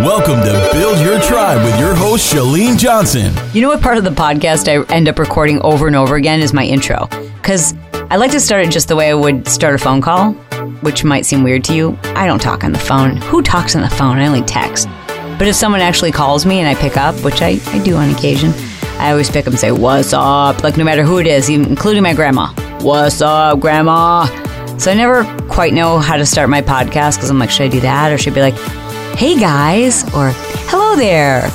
Welcome to Build Your Tribe with your host, Chalene Johnson. You know what part of the podcast I end up recording over and over again is my intro. Because I like to start it just the way I would start a phone call, which might seem weird to you. I don't talk on the phone. Who talks on the phone? I only text. But if someone actually calls me and I pick up, which I, I do on occasion, I always pick up and say, What's up? Like, no matter who it is, even, including my grandma. What's up, grandma? So I never quite know how to start my podcast because I'm like, should I do that? Or should I be like, hey guys, or hello there.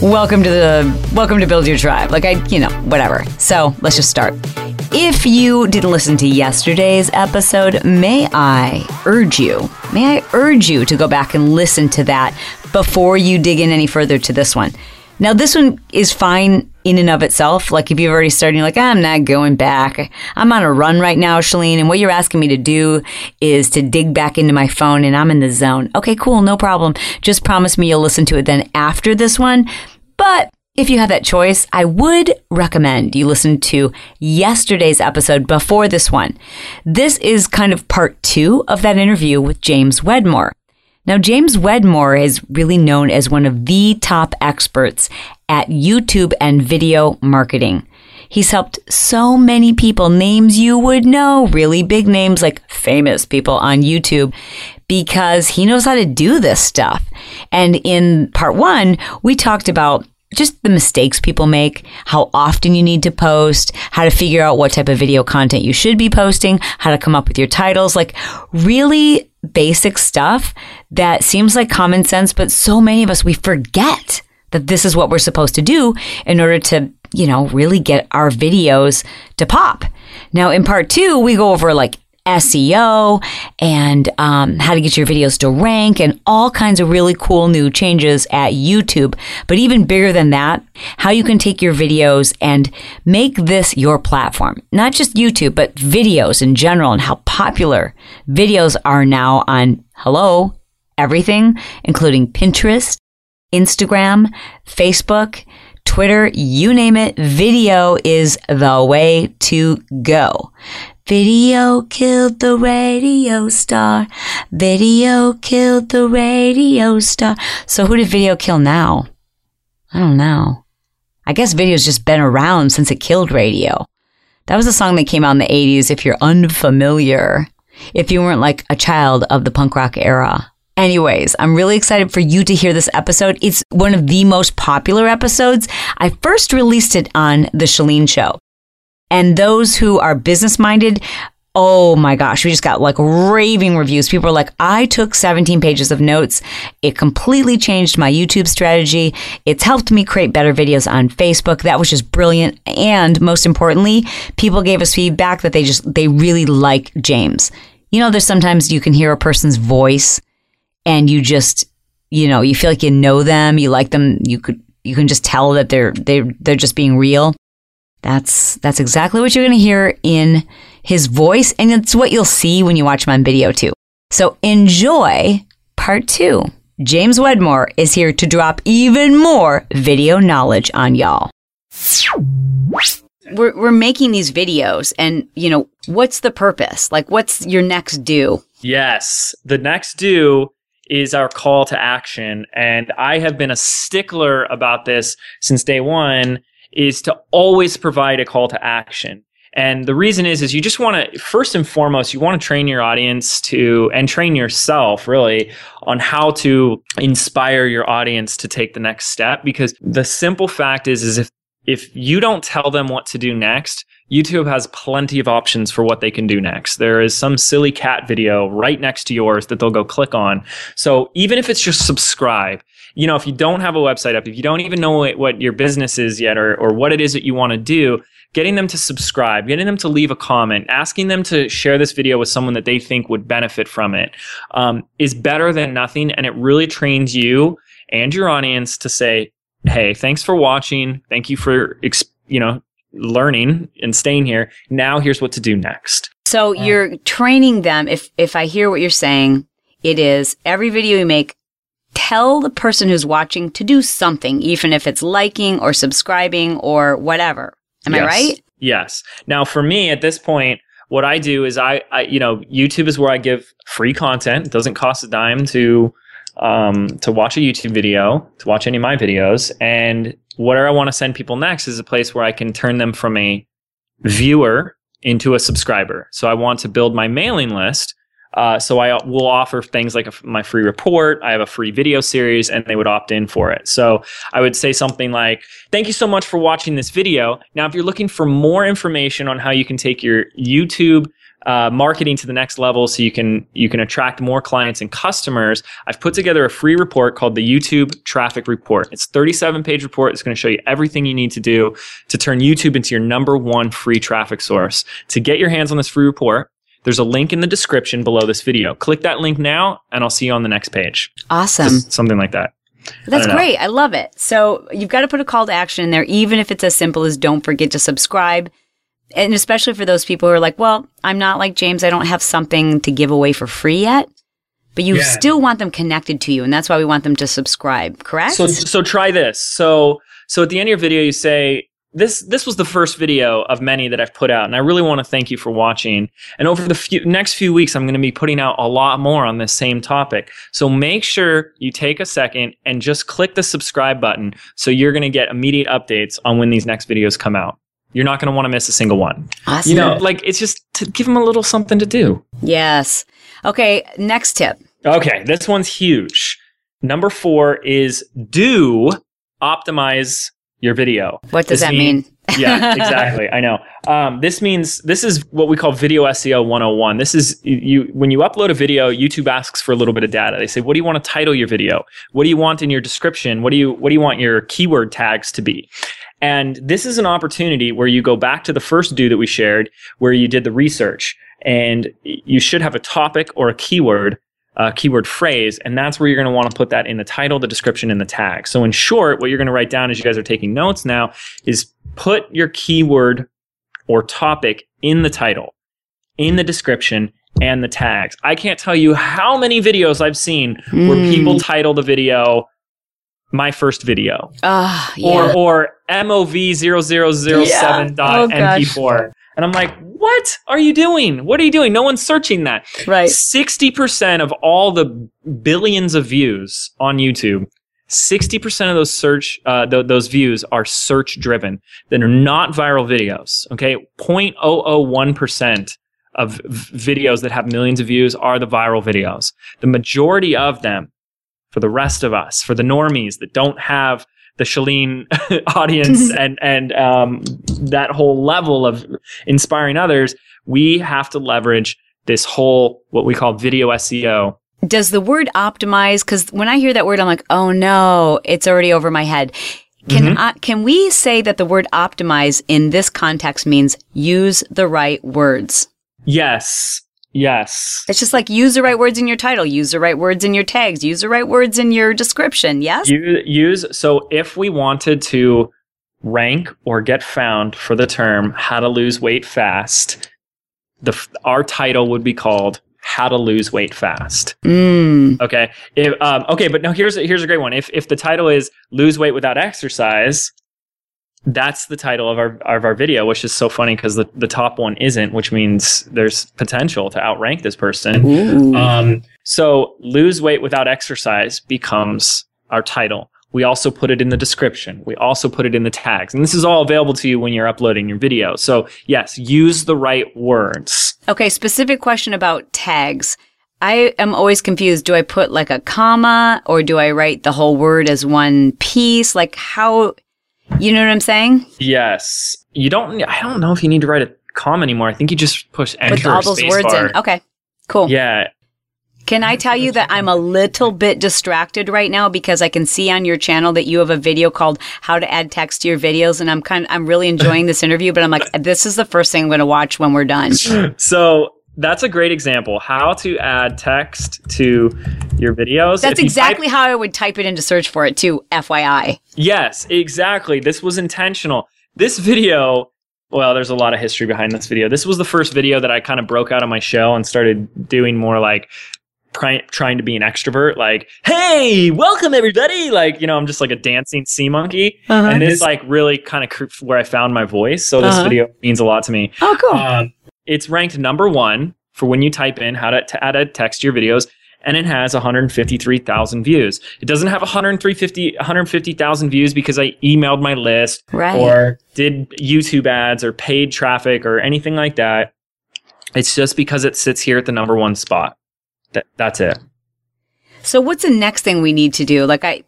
Welcome to the welcome to Build Your Tribe. Like I, you know, whatever. So let's just start. If you didn't listen to yesterday's episode, may I urge you, may I urge you to go back and listen to that before you dig in any further to this one. Now, this one is fine in and of itself. Like if you've already started, you're like, I'm not going back. I'm on a run right now, Chalene. And what you're asking me to do is to dig back into my phone and I'm in the zone. Okay, cool. No problem. Just promise me you'll listen to it then after this one. But if you have that choice, I would recommend you listen to yesterday's episode before this one. This is kind of part two of that interview with James Wedmore. Now, James Wedmore is really known as one of the top experts at YouTube and video marketing. He's helped so many people, names you would know, really big names like famous people on YouTube, because he knows how to do this stuff. And in part one, we talked about just the mistakes people make, how often you need to post, how to figure out what type of video content you should be posting, how to come up with your titles, like really basic stuff that seems like common sense, but so many of us, we forget that this is what we're supposed to do in order to, you know, really get our videos to pop. Now, in part two, we go over like SEO and um, how to get your videos to rank and all kinds of really cool new changes at YouTube. But even bigger than that, how you can take your videos and make this your platform. Not just YouTube, but videos in general and how popular videos are now on, hello, everything, including Pinterest, Instagram, Facebook, Twitter, you name it, video is the way to go. Video killed the radio star. Video killed the radio star. So who did video kill now? I don't know. I guess video's just been around since it killed radio. That was a song that came out in the 80s if you're unfamiliar. If you weren't like a child of the punk rock era. Anyways, I'm really excited for you to hear this episode. It's one of the most popular episodes. I first released it on The Chalene Show. And those who are business minded, oh my gosh, we just got like raving reviews. People are like, I took 17 pages of notes. It completely changed my YouTube strategy. It's helped me create better videos on Facebook. That was just brilliant. And most importantly, people gave us feedback that they just, they really like James. You know, there's sometimes you can hear a person's voice and you just, you know, you feel like you know them, you like them, you could, you can just tell that they're, they're, they're just being real. That's that's exactly what you're going to hear in his voice and it's what you'll see when you watch him on video too. So enjoy part 2. James Wedmore is here to drop even more video knowledge on y'all. We're, we're making these videos and, you know, what's the purpose? Like, what's your next do? Yes. The next do is our call to action. And I have been a stickler about this since day one is to always provide a call to action. And the reason is, is you just want to, first and foremost, you want to train your audience to, and train yourself really on how to inspire your audience to take the next step. Because the simple fact is, is if, if you don't tell them what to do next, YouTube has plenty of options for what they can do next. There is some silly cat video right next to yours that they'll go click on. So even if it's just subscribe, you know, if you don't have a website up, if you don't even know what, what your business is yet or, or what it is that you want to do, getting them to subscribe, getting them to leave a comment, asking them to share this video with someone that they think would benefit from it, um, is better than nothing. And it really trains you and your audience to say, Hey, thanks for watching. Thank you for, you know, learning and staying here. Now here's what to do next. So you're training them. If, if I hear what you're saying, it is every video you make, tell the person who's watching to do something, even if it's liking or subscribing or whatever. Am yes. I right? Yes. Now, for me at this point, what I do is I, I, you know, YouTube is where I give free content. It doesn't cost a dime to um, to watch a YouTube video, to watch any of my videos. And where I want to send people next is a place where I can turn them from a viewer into a subscriber. So I want to build my mailing list. Uh, so I will offer things like a, my free report. I have a free video series, and they would opt in for it. So I would say something like, "Thank you so much for watching this video. Now, if you're looking for more information on how you can take your YouTube uh, marketing to the next level so you can you can attract more clients and customers i've put together a free report called the youtube traffic report it's 37 page report it's going to show you everything you need to do to turn youtube into your number one free traffic source to get your hands on this free report there's a link in the description below this video click that link now and i'll see you on the next page Awesome. Just something like that That's don't great. I love it. So you've got to put a call to action in there, even if it's as simple as don't forget to subscribe. And especially for those people who are like, well, I'm not like James. I don't have something to give away for free yet. But you Yeah. still want them connected to you. And that's why we want them to subscribe, correct? So so try this. So so at the end of your video you say this this was the first video of many that I've put out and I really want to thank you for watching. And over the few, next few weeks I'm going to be putting out a lot more on this same topic. So make sure you take a second and just click the subscribe button so you're going to get immediate updates on when these next videos come out. You're not going to want to miss a single one. awesome. You know, like it's just to give them a little something to do. yes. Okay. Next tip. Okay, this one's huge. Number four is do optimize your video. What does This that mean- mean? yeah, exactly. I know. Um, this means this is what we call video SEO 101. This is you when you upload a video, YouTube asks for a little bit of data. They say, "What do you want to title your video? What do you want in your description? What do you what do you want your keyword tags to be?" And this is an opportunity where you go back to the first do that we shared, where you did the research, and you should have a topic or a keyword uh, keyword phrase, and that's where you're going to want to put that in the title, the description, and the tag. So, in short, what you're going to write down as you guys are taking notes now is put your keyword or topic in the title, in the description, and the tags. I can't tell you how many videos I've seen where Mm. people title the video "My First Video" Ah, yeah. or or MOV0007 dot Oh, gosh. MP4. And I'm like, what are you doing? What are you doing? No one's searching that. right. 60% of all the billions of views on YouTube, 60% of those search, uh, th- those views are search driven. That are not viral videos. Okay. 0.001% of v- videos that have millions of views are the viral videos. The majority of them for the rest of us, for the normies that don't have the Chalene audience and and um, that whole level of inspiring others, we have to leverage this whole what we call video SEO. Does the word optimize? Because when I hear that word, I'm like, oh no, it's already over my head. Can Mm-hmm. I, can we say that the word optimize in this context means use the right words? Yes, yes, It's just like use the right words in your title, use the right words in your tags, use the right words in your description. Yes. Use so if we wanted to rank or get found for the term "how to lose weight fast," the our title would be called "How to Lose Weight Fast." Mm. Okay. If, um, okay, but now here's a, here's a great one. If if the title is "Lose Weight Without Exercise," that's the title of our of our video, which is so funny because the, the top one isn't, which means there's potential to outrank this person. Um, so lose weight without exercise becomes our title. We also put it in the description. We also put it in the tags. And this is all available to you when you're uploading your video. So yes, use the right words. Okay, specific question about tags. I am always confused. Do I put like a comma or do I write the whole word as one piece? Like how, you know what I'm saying? Yes. You don't, I don't know if you need to write a comma anymore. I think you just push enter With all those words bar. in. Okay, cool. Yeah. Can I tell you that I'm a little bit distracted right now because I can see on your channel that you have a video called "How to Add Text to Your Videos," and I'm kind of I'm really enjoying this interview. But I'm like, this is the first thing I'm going to watch when we're done. So that's a great example. How to add text to your videos. That's If you type- exactly how I would type it into search for it too. FYI. Yes, exactly. This was intentional. This video, well, there's a lot of history behind this video. This was the first video that I kind of broke out of my shell and started doing more like pri- trying to be an extrovert, like, hey, welcome everybody. Like, you know, I'm just like a dancing sea monkey. Uh-huh. And this like really kind of cr- where I found my voice. So this Uh-huh. video means a lot to me. Oh, cool. Um, it's ranked number one for when you type in how to, to add a text to your videos. and it has 153,000 views. It doesn't have 150 150,000 views because I emailed my list Right. or did YouTube ads or paid traffic or anything like that. It's just because it sits here at the number one spot. That, that's it. So what's the next thing we need to do? Like I,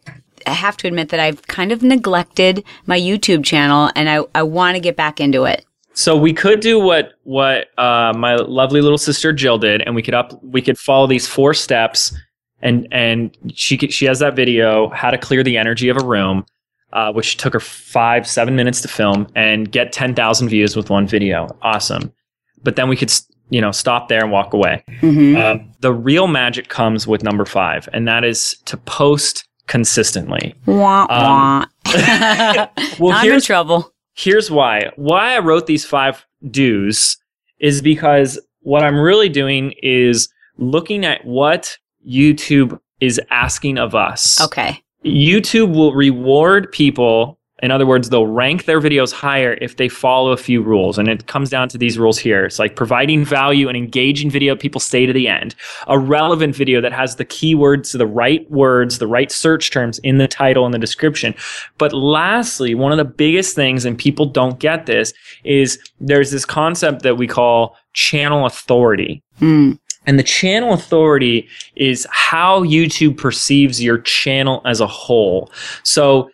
I have to admit that I've kind of neglected my YouTube channel and I, I want to get back into it. So we could do what what uh, my lovely little sister Jill did, and we could up we could follow these four steps, and and she she has that video how to clear the energy of a room, uh, which took her five seven minutes to film and get ten thousand views with one video. Awesome, but then we could you know stop there and walk away. Mm-hmm. Um, the real magic comes with number five, and that is to post consistently. Wah, Um. Well, I'm in trouble. Here's why. Why I wrote these five do's is because what I'm really doing is looking at what YouTube is asking of us. Okay. YouTube will reward people. In other words, they'll rank their videos higher if they follow a few rules. And it comes down to these rules here. It's like providing value and engaging video, people stay to the end. A relevant video that has the keywords, the right words, the right search terms in the title and the description. But lastly, one of the biggest things, and people don't get this, is there's this concept that we call channel authority. Hmm. And the channel authority is how YouTube perceives your channel as a whole. So,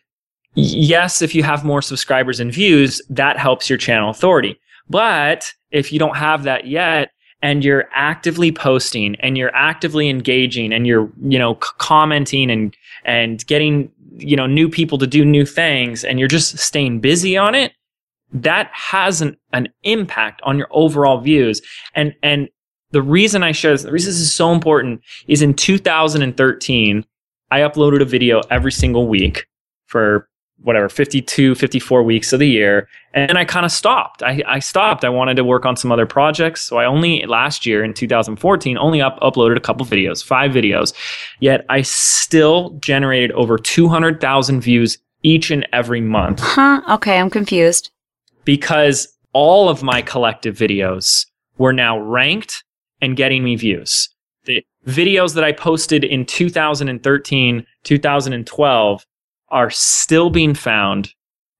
yes, if you have more subscribers and views, that helps your channel authority. But if you don't have that yet, and you're actively posting and you're actively engaging and you're, you know, c- commenting and, and getting, you know, new people to do new things and you're just staying busy on it, that has an, an impact on your overall views. And, and the reason I share this, the reason this is so important is in 2013, I uploaded a video every single week for whatever, 52, 54 weeks of the year. And I kind of stopped. I, I stopped. I wanted to work on some other projects. So I only last year in 2014 only up, uploaded a couple videos, five videos. Yet I still generated over 200,000 views each and every month Huh. Okay. I'm confused. because all of my collective videos were now ranked and getting me views. The videos that I posted in 2013, 2012 are still being found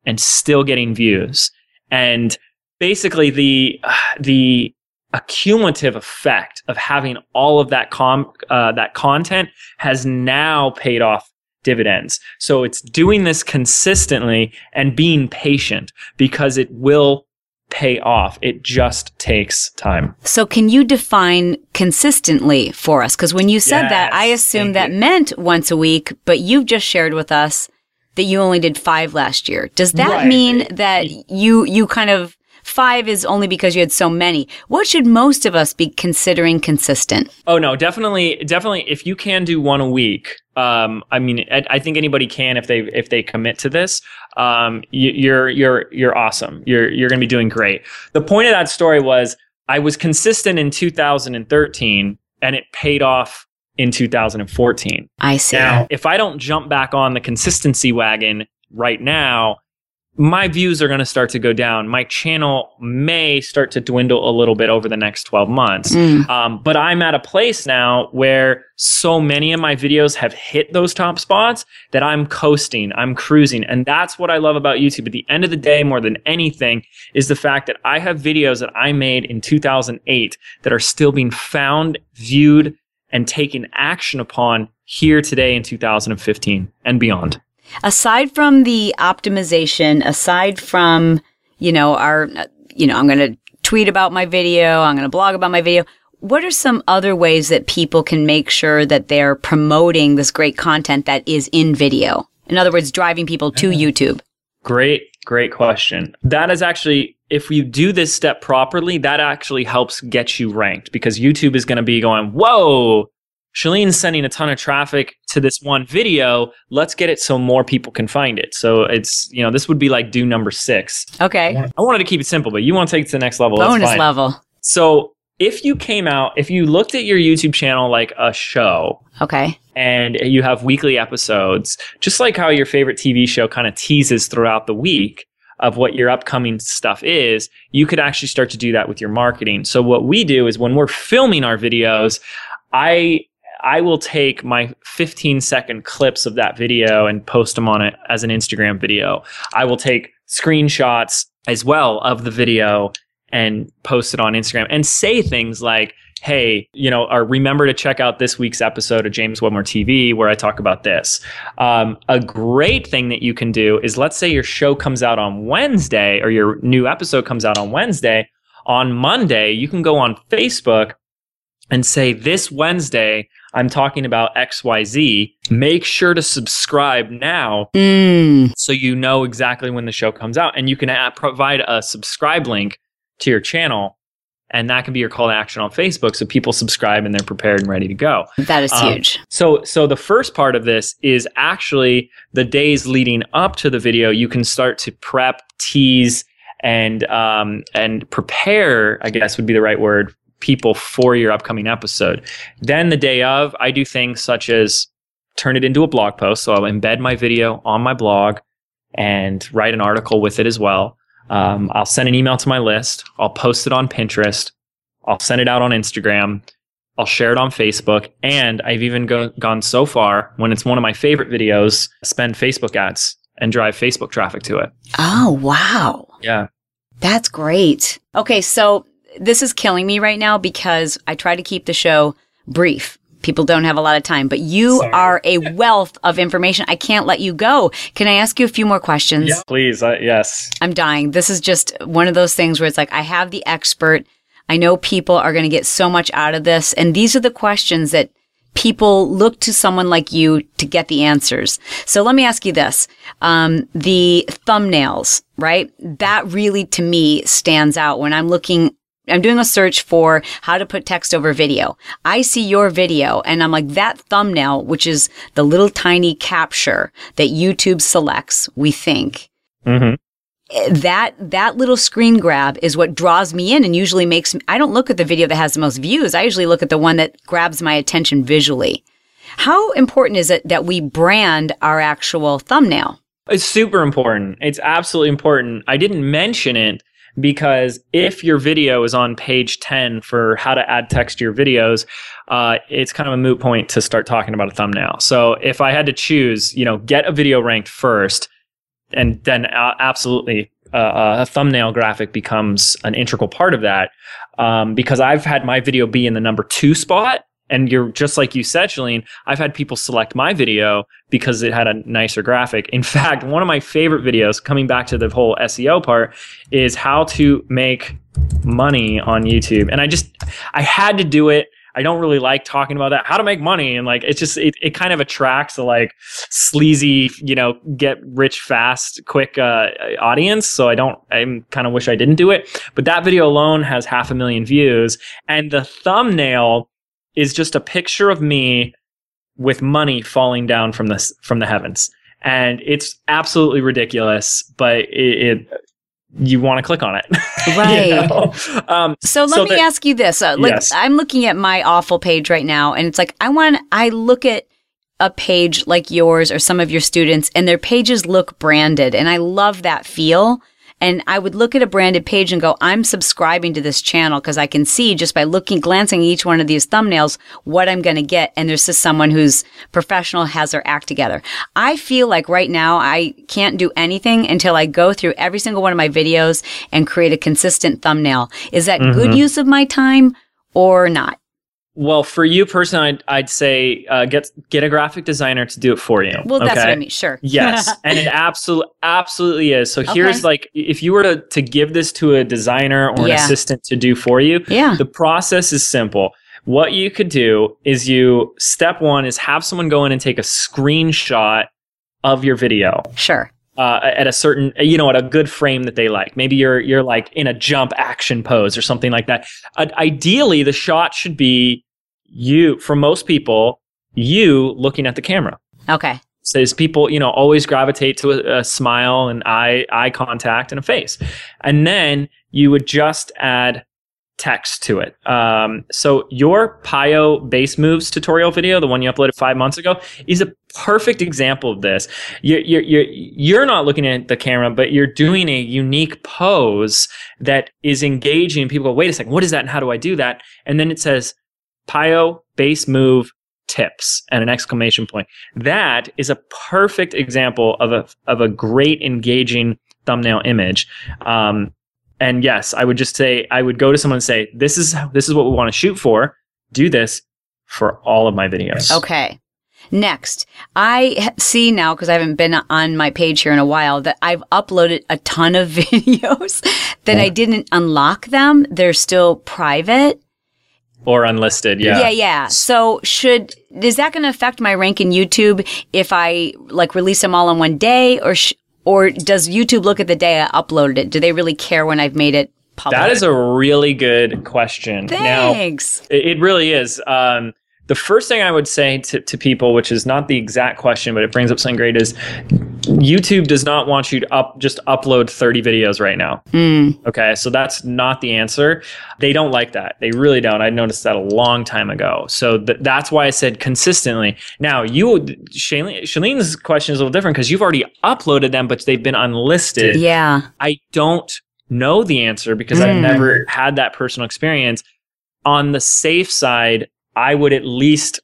and still getting views. And basically the the accumulative effect of having all of that com uh, that content has now paid off dividends. So it's doing this consistently and being patient because it will pay off. It just takes time. So can you define consistently for us? Because when you said that, I assumed that thank meant once a week, but you've just shared with us that you only did five last year. Does that Right. mean that you you kind of five is only because you had so many? What should most of us be considering consistent? Oh no, definitely, definitely. If you can do one a week, um, I mean, I, I think anybody can if they if they commit to this. Um, you, you're you're you're awesome. You're you're going to be doing great. The point of that story was I was consistent in 2013, and it paid off in 2014. I see. Now, if I don't jump back on the consistency wagon right now, my views are going to start to go down. My channel may start to dwindle a little bit over the next 12 months. Mm. Um, but I'm at a place now where so many of my videos have hit those top spots that I'm coasting, I'm cruising. And that's what I love about YouTube. At the end of the day, more than anything, is the fact that I have videos that I made in 2008 that are still being found, viewed, and taken action upon here today in 2015 and beyond. aside from the optimization, aside from, you know, our, you know, I'm going to tweet about my video, I'm going to blog about my video. What are some other ways that people can make sure that they're promoting this great content that is in video? In other words, driving people to YouTube. Great, great question. That is actually, if you do this step properly, that actually helps get you ranked because YouTube is going to be going, whoa, Chalene's sending a ton of traffic to this one video. Let's get it so more people can find it. So it's, you know, this would be like do number six. Okay. I wanted to keep it simple, but you want to take it to the next level. that's Bonus level. So if you came out, if you looked at your YouTube channel like a show, Okay. and you have weekly episodes, just like how your favorite TV show kind of teases throughout the week of what your upcoming stuff is, you could actually start to do that with your marketing. So what we do is when we're filming our videos, I I will take my 15 second clips of that video and post them on it as an Instagram video. I will take screenshots as well of the video and post it on Instagram and say things like, hey, you know, or remember to check out this week's episode of James Wedmore TV where I talk about this. Um, a great thing that you can do is let's say your show comes out on Wednesday or your new episode comes out on Wednesday. On Monday, you can go on Facebook and say, This Wednesday, I'm talking about XYZ. Make sure to subscribe now Mm. so you know exactly when the show comes out. And you can add, provide a subscribe link to your channel. And that can be your call to action on Facebook. So people subscribe and they're prepared and ready to go. That is Um, huge. So, so the first part of this is actually the days leading up to the video. You can start to prep, tease, and um, and prepare. I guess would be the right word. People for your upcoming episode. Then the day of, I do things such as turn it into a blog post. So I'll embed my video on my blog and write an article with it as well. Um, I'll send an email to my list. I'll post it on Pinterest. I'll send it out on Instagram. I'll share it on Facebook. And I've even go- gone so far when it's one of my favorite videos, spend Facebook ads and drive Facebook traffic to it. Oh, wow. Yeah. That's great. Okay, so this is killing me right now because I try to keep the show brief. People don't have a lot of time, but you Sorry. are a wealth of information. I can't let you go. Can I ask you a few more questions? Please. Uh, yes. I'm dying. This is just one of those things where it's like, I have the expert. I know people are going to get so much out of this. And these are the questions that people look to someone like you to get the answers. So let me ask you this. Um, the thumbnails, right? That really to me stands out when I'm looking I'm doing a search for how to put text over video. I see your video and I'm like, that thumbnail, which is the little tiny capture that YouTube selects, we think, hmm that that little screen grab is what draws me in and usually makes me I don't look at the video that has the most views. I usually look at the one that grabs my attention visually. How important is it that we brand our actual thumbnail? It's super important. It's absolutely important. I didn't mention it because if your video is on page 10 for how to add text to your videos, uh, it's kind of a moot point to start talking about a thumbnail. So if I had to choose, you know, get a video ranked first, and then uh, absolutely uh, a thumbnail graphic becomes an integral part of that um, because I've had my video be in the number two spot. And you're just like you said, Chalene, I've had people select my video because it had a nicer graphic. In fact, one of my favorite videos, coming back to the whole SEO part, is how to make money on YouTube. And I just, I had to do it. I don't really like talking about that, how to make money. And like, it's just, it, it kind of attracts a like sleazy, you know, get rich fast, quick uh, audience. So I don't, I kind of wish I didn't do it. But that video alone has half a million views. And the thumbnail is just a picture of me with money falling down from the, from the heavens. And it's absolutely ridiculous, but it, it you want to click on it. you Right. know? um, So let So me ask you this. Uh, like Yes. I'm looking at my awful page right now and it's like I want I look at a page like yours or some of your students and their pages look branded and I love that feel. And I would look at a branded page and go, I'm subscribing to this channel because I can see just by looking, glancing at each one of these thumbnails what I'm going to get. And there's just someone who's professional, has their act together. I feel like right now I can't do anything until I go through every single one of my videos and create a consistent thumbnail. Is that good Mhm. use of my time or not? Well, for you personally, I'd, I'd say uh, get get a graphic designer to do it for you. Well, that's what? I mean. Sure. yes, and it absolutely absolutely is. So Okay. here's like if you were to to give this to a designer or an assistant to do for you, yeah. the process is simple. What you could do is you step one is have someone go in and take a screenshot of your video Sure. uh, at a certain you know at a good frame that they like maybe you're you're like in a jump action pose or something like that uh, ideally the shot should be you for most people you looking at the camera. Okay. says people you know always gravitate to a, a smile and eye eye contact and a face. And then you would just add text to it. Um, so your PiYo base moves tutorial video the one you uploaded five months ago is a perfect example of this. You're, you're, you're, you're not looking at the camera but you're doing a unique pose that is engaging. People go wait a second what is that and how do i do that? And then it says PiYo base move tips and an exclamation point. That is a perfect example of a of a great engaging thumbnail image. Um, and yes, I would just say I would go to someone and say, "This is this is what we want to shoot for. Do this for all of my videos." Okay. Next, I see now because I haven't been on my page here in a while that I've uploaded a ton of videos that I didn't unlock them. They're still private. Or unlisted, yeah. Yeah, yeah. So should is that going to affect my rank in YouTube if I like release them all in one day, or sh- or does YouTube look at the day I uploaded it? Do they really care when I've made it public? That is a really good question. Now, Thanks. it it really is. Um, the first thing I would say to, to people, which is not the exact question, but it brings up something great, is YouTube does not want you to up just upload 30 videos right now. Okay, so that's not the answer. They don't like that. They really don't. I noticed that a long time ago. So th- that's why I said consistently. Now, you, Shailene, Chalene's question is a little different because you've already uploaded them, but they've been unlisted. Yeah. I don't know the answer because I've Mm. never had that personal experience. On the safe side, I would at least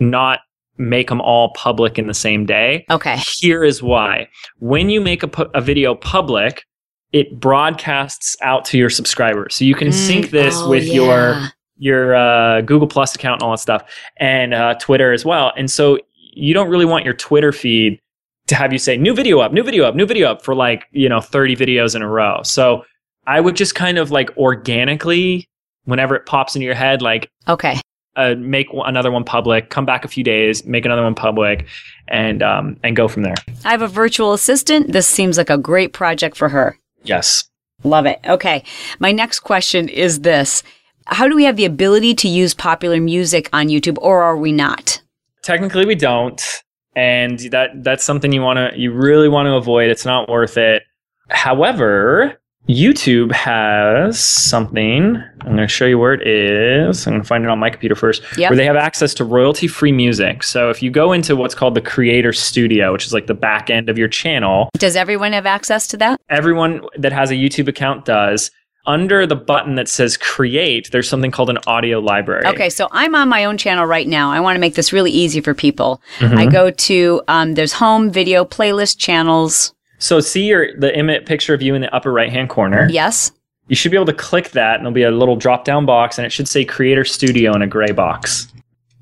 not make them all public in the same day. Okay. Here is why. When you make a, pu- a video public, it broadcasts out to your subscribers. So you can sync this Oh, with your your uh, Google Plus account and all that stuff, and uh, Twitter as well. And so you don't really want your Twitter feed to have you say new video up, new video up, new video up for like you know thirty videos in a row. So I would just kind of like organically, whenever it pops into your head, like Okay. Uh, make another one public, come back a few days, make another one public, and um, and go from there. I have a virtual assistant. This seems like a great project for her. Yes. Love it. Okay. My next question is this. How do we have the ability to use popular music on YouTube or are we not? technically we don't and that that's something you want to you really want to avoid it's not worth it however youtube has something i'm going to show you where it is i'm going to find it on my computer first Yep. where they have access to royalty free music so if you go into what's called the creator studio which is like the back end of your channel Does everyone have access to that? everyone that has a youtube account does under the button that says create there's something called an audio library Okay, so I'm on my own channel right now. I want to make this really easy for people. Mm-hmm. I go to um, there's home, video, playlist, channels. So see your the image picture of you in the upper right hand corner Yes. you should be able to click that and there'll be a little drop down box and it should say creator studio in a gray box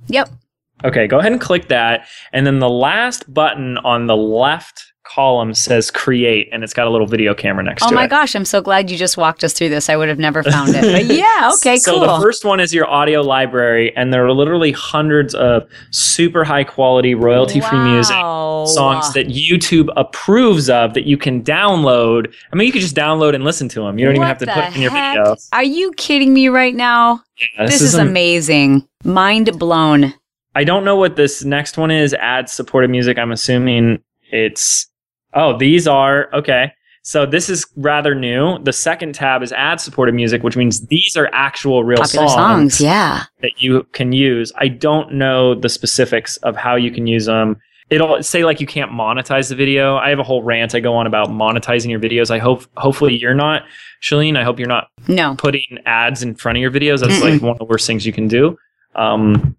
Yep. okay go ahead and click that and then the last button on the left column says create and it's got a little video camera next Oh to it. Oh my gosh, I'm so glad you just walked us through this. I would have never found it. But yeah, okay, so cool. So the first one is your audio library and there are literally hundreds of super high quality royalty free music songs that YouTube approves of that you can download. I mean, you could just download and listen to them. You don't even have to put it in your heck? video. Are you kidding me right now? Yeah, This, is, am- amazing. Mind blown. I don't know what this next one is. Ad supported music. I'm assuming it's. Oh, these are okay. So this is rather new. The second tab is ad supported music, which means these are actual real Popular songs, songs, yeah. that you can use. I don't know the specifics of how you can use them. It'll say like you can't monetize the video. I have a whole rant I go on about monetizing your videos. I hope hopefully you're not, Chalene. I hope you're not No. putting ads in front of your videos. That's like one of the worst things you can do. Um,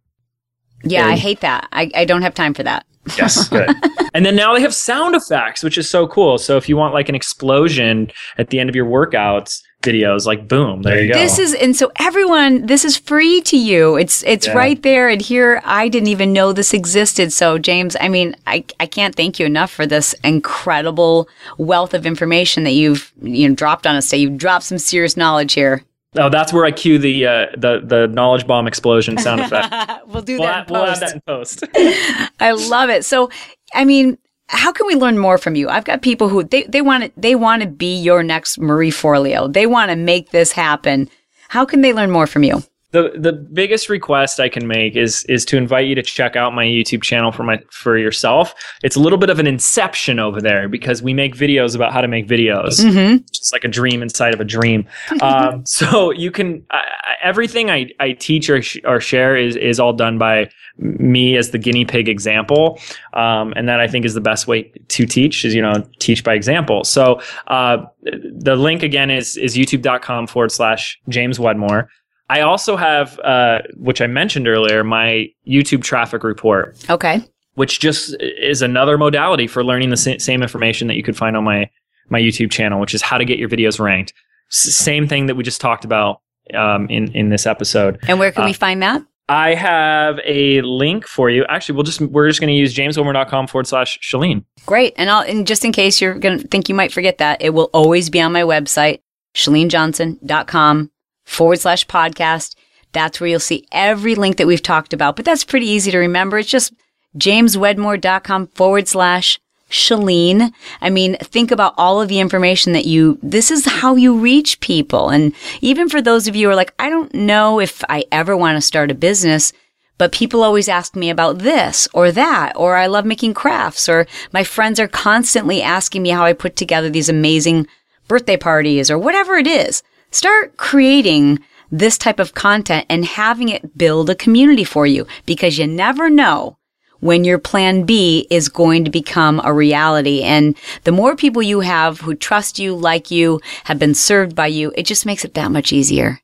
Yeah, I hate that. I, I don't have time for that. Yes, good. and then now they have sound effects, which is so cool. So if you want like an explosion at the end of your workouts videos, like boom, there you go. This is and so everyone, this is free to you. It's it's Yeah. right there and here I didn't even know this existed. So James, I mean, I I can't thank you enough for this incredible wealth of information that you've you know dropped on us today. You've dropped some serious knowledge here. Oh, that's where I cue the uh, the the knowledge bomb explosion sound effect. we'll do we'll, that add, we'll add post. that in post. I love it. So, I mean, how can we learn more from you? I've got people who they they want to they want to be your next Marie Forleo. They want to make this happen. How can they learn more from you? The the biggest request I can make is is to invite you to check out my YouTube channel for my for yourself. It's a little bit of an inception over there because we make videos about how to make videos. Mm-hmm. It's like a dream inside of a dream. Um, so you can I- everything I, I teach or, sh- or share is is all done by me as the guinea pig example, um, and that I think is the best way to teach is you know teach by example. So uh, the link again is is youtube.com forward slash James Wedmore. I also have, uh, which I mentioned earlier, my YouTube traffic report, Okay. which just is another modality for learning the same information that you could find on my my YouTube channel, which is how to get your videos ranked. S- same thing that we just talked about um, in in this episode. And where can Uh, we find that? I have a link for you. Actually, we'll just we're just going to use jameswedmore.com forward slash Chalene. Great. And I'll, and just in case you're going to think you might forget that, it will always be on my website, chalenejohnson.com forward slash podcast. That's where you'll see every link that we've talked about. But that's pretty easy to remember. It's just jameswedmore.com forward slash Chalene. I mean, think about all of the information that you, this is how you reach people. And even for those of you who are like, I don't know if I ever want to start a business, but people always ask me about this or that, or I love making crafts, or my friends are constantly asking me how I put together these amazing birthday parties or whatever it is. Start creating this type of content and having it build a community for you because you never know when your plan B is going to become a reality. And the more people you have who trust you, like you, have been served by you, it just makes it that much easier.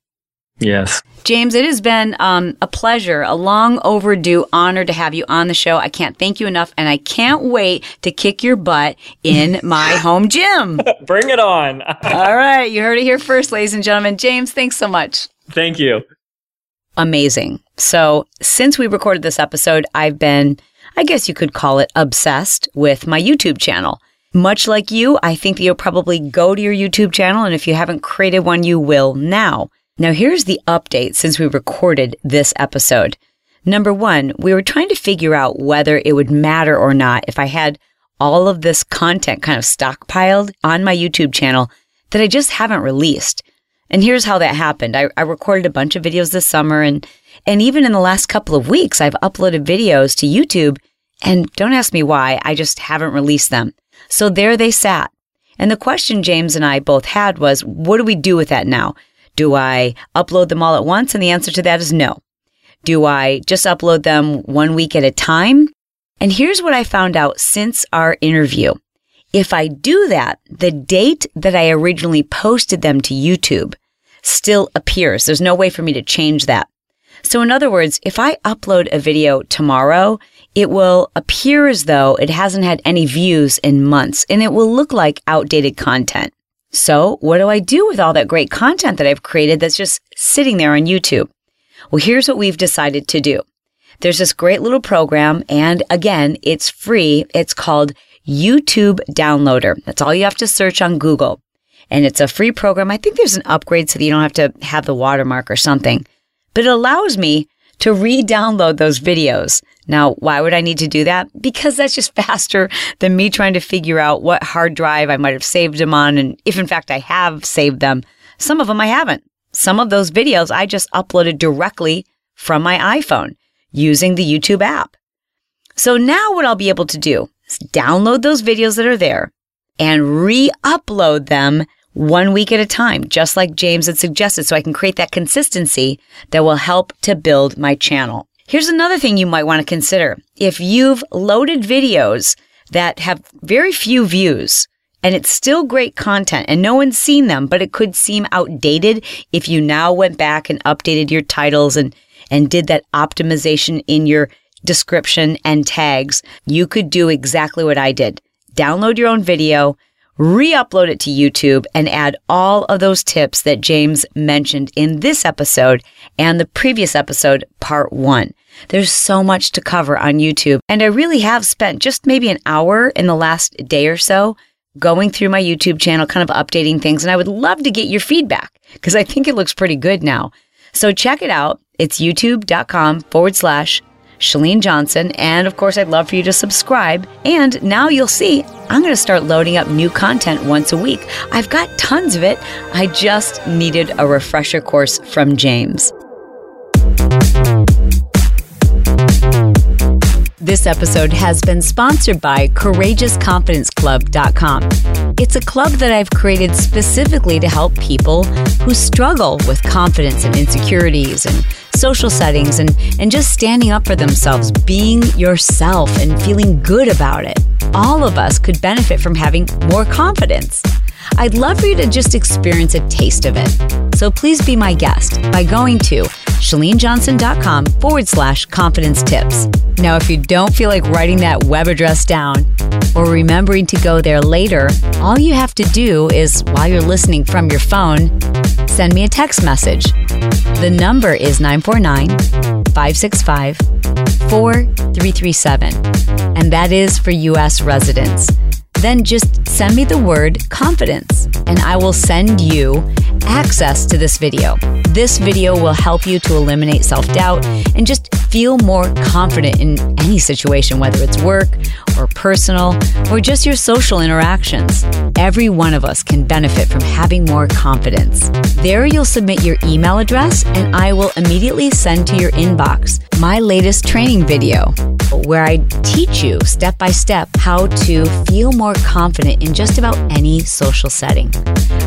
Yes. James, it has been um, a pleasure, a long overdue honor to have you on the show. I can't thank you enough, and I can't wait to kick your butt in my home gym. Bring it on. All right, you heard it here first, ladies and gentlemen. James, thanks so much. Thank you. Amazing. So, since we recorded this episode, I've been, I guess you could call it, obsessed with my YouTube channel. Much like you, I think that you'll probably go to your YouTube channel, and if you haven't created one, you will now. Now, here's the update since we recorded this episode. Number one, we were trying to figure out whether it would matter or not if I had all of this content kind of stockpiled on my YouTube channel that I just haven't released. And here's how that happened. I, I recorded a bunch of videos this summer and, and even in the last couple of weeks, I've uploaded videos to YouTube and don't ask me why. I just haven't released them. So there they sat. And the question James and I both had was, what do we do with that now? Do I upload them all at once? And the answer to that is no. Do I just upload them one week at a time? And here's what I found out since our interview. If I do that, the date that I originally posted them to YouTube still appears. There's no way for me to change that. So in other words, if I upload a video tomorrow, it will appear as though it hasn't had any views in months and it will look like outdated content. So what do I do with all that great content that I've created that's just sitting there on YouTube? Well, here's what we've decided to do. There's this great little program and again, it's free. It's called YouTube Downloader. That's all you have to search on Google. And it's a free program. I think there's an upgrade so that you don't have to have the watermark or something, but it allows me to re-download those videos. Now, why would I need to do that? Because that's just faster than me trying to figure out what hard drive I might have saved them on. And if in fact I have saved them, some of them I haven't. Some of those videos I just uploaded directly from my iPhone using the YouTube app. So now what I'll be able to do is download those videos that are there and re-upload them one week at a time, just like James had suggested, so I can create that consistency that will help to build my channel. Here's another thing you might want to consider. If you've loaded videos that have very few views and it's still great content and no one's seen them, but it could seem outdated if you now went back and updated your titles and, and did that optimization in your description and tags, you could do exactly what I did. Download your own video, re-upload it to YouTube and add all of those tips that James mentioned in this episode and the previous episode, part one. There's so much to cover on YouTube. And I really have spent just maybe an hour in the last day or so going through my YouTube channel, kind of updating things. And I would love to get your feedback because I think it looks pretty good now. So check it out. It's youtube.com forward slash Chalene Johnson. And of course, I'd love for you to subscribe. And now you'll see I'm going to start loading up new content once a week. I've got tons of it. I just needed a refresher course from James. This episode has been sponsored by CourageousConfidenceClub.com. It's a club that I've created specifically to help people who struggle with confidence and insecurities and social settings and, and just standing up for themselves, being yourself and feeling good about it. All of us could benefit from having more confidence. I'd love for you to just experience a taste of it. So please be my guest by going to chalenejohnson.com forward slash confidence tips. Now, if you don't feel like writing that web address down or remembering to go there later, all you have to do is, while you're listening from your phone, send me a text message. The number is 949 565 4337, and that is for U.S. residents. Then just send me the word confidence, and I will send you access to this video. This video will help you to eliminate self doubt and just feel more confident in any situation, whether it's work or personal or just your social interactions. Every one of us can benefit from having more confidence. There, you'll submit your email address, and I will immediately send to your inbox my latest training video where I teach you step by step how to feel more confident in just about any social setting.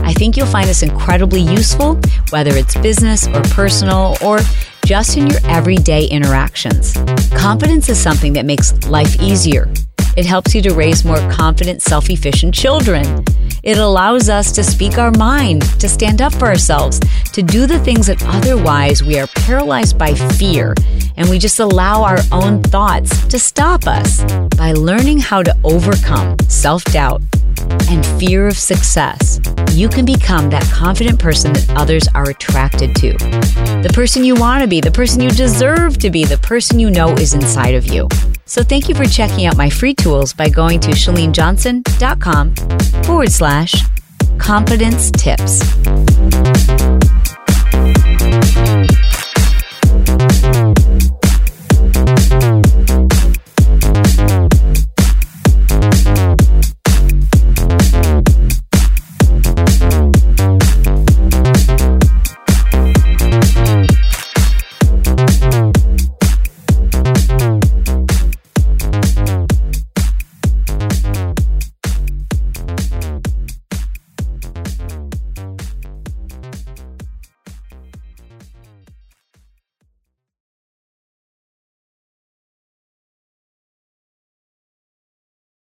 I think you'll find this incredibly useful, whether it's business or personal or just in your everyday interactions. Confidence is something that makes life easier. It helps you to raise more confident, self efficient children. It allows us to speak our mind, to stand up for ourselves, to do the things that otherwise we are paralyzed by fear, and we just allow our own thoughts to stop us. By learning how to overcome self doubt and fear of success, you can become that confident person that others are attracted to. The person you want to be, the person you deserve to be, the person you know is inside of you. So thank you for checking out my free tools by going to chalenejohnson.com forward slash confidence tips.